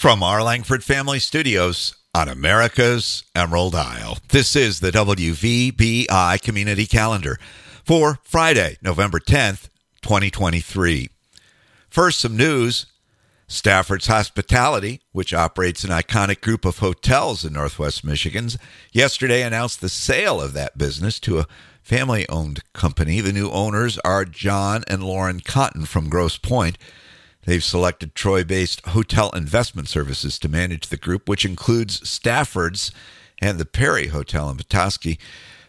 From our Langford Family Studios on America's Emerald Isle, this is the WVBI Community Calendar for Friday, November 10th, 2023. First, some news. Stafford's Hospitality, which operates an iconic group of hotels in Northwest Michigan, yesterday announced the sale of that business to a family owned company. The new owners are John and Lauren Cotton from Grosse Pointe. They've selected Troy based Hotel Investment Services to manage the group, which includes Stafford's and the Perry Hotel in Petoskey.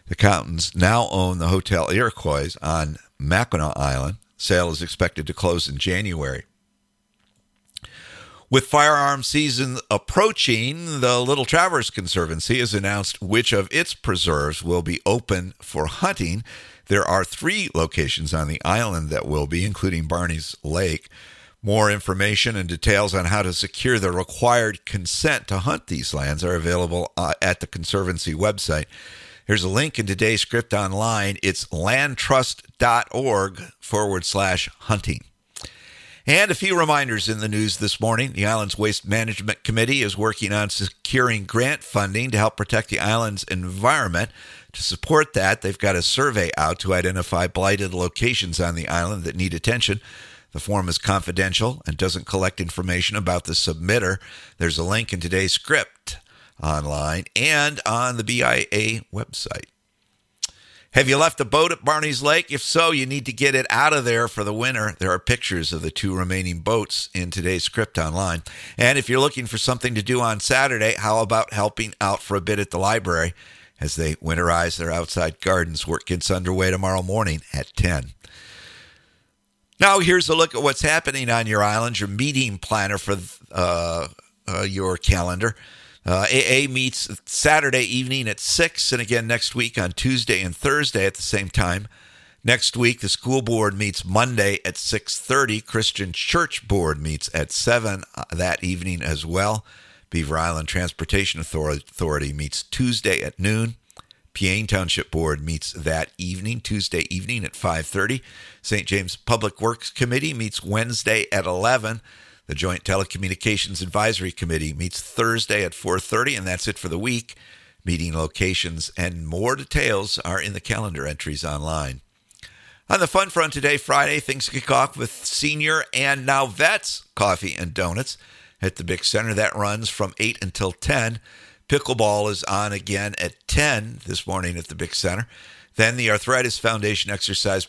The Cottons now own the Hotel Iroquois on Mackinac Island. Sale is expected to close in January. With firearm season approaching, the Little Traverse Conservancy has announced which of its preserves will be open for hunting. There are three locations on the island that will be, including Barney's Lake. More information and details on how to secure the required consent to hunt these lands are available uh, at the Conservancy website. Here's a link in today's script online. It's landtrust.org forward slash hunting. And a few reminders in the news this morning. The island's Waste Management Committee is working on securing grant funding to help protect the island's environment. To support that, they've got a survey out to identify blighted locations on the island that need attention. The form is confidential and doesn't collect information about the submitter. There's a link in today's script online and on the BIA website. Have you left a boat at Barney's Lake? If so, you need to get it out of there for the winter. There are pictures of the two remaining boats in today's script online. And if you're looking for something to do on Saturday, how about helping out for a bit at the library as they winterize their outside gardens? Work gets underway tomorrow morning at 10. Now, here's a look at what's happening on your island, your meeting planner for uh, uh, your calendar. Uh, AA meets Saturday evening at 6, and again next week on Tuesday and Thursday at the same time. Next week, the school board meets Monday at 6.30. Christian Church Board meets at 7 uh, that evening as well. Beaver Island Transportation Authority meets Tuesday at noon. Peaine Township Board meets that evening, Tuesday evening at 5:30. St. James Public Works Committee meets Wednesday at 11. The Joint Telecommunications Advisory Committee meets Thursday at 4:30 and that's it for the week. Meeting locations and more details are in the calendar entries online. On the fun front today, Friday, things kick off with senior and now vets coffee and donuts at the Big Center. That runs from 8 until 10. Pickleball is on again at 10 this morning at the Big Center. Then the Arthritis Foundation Exercise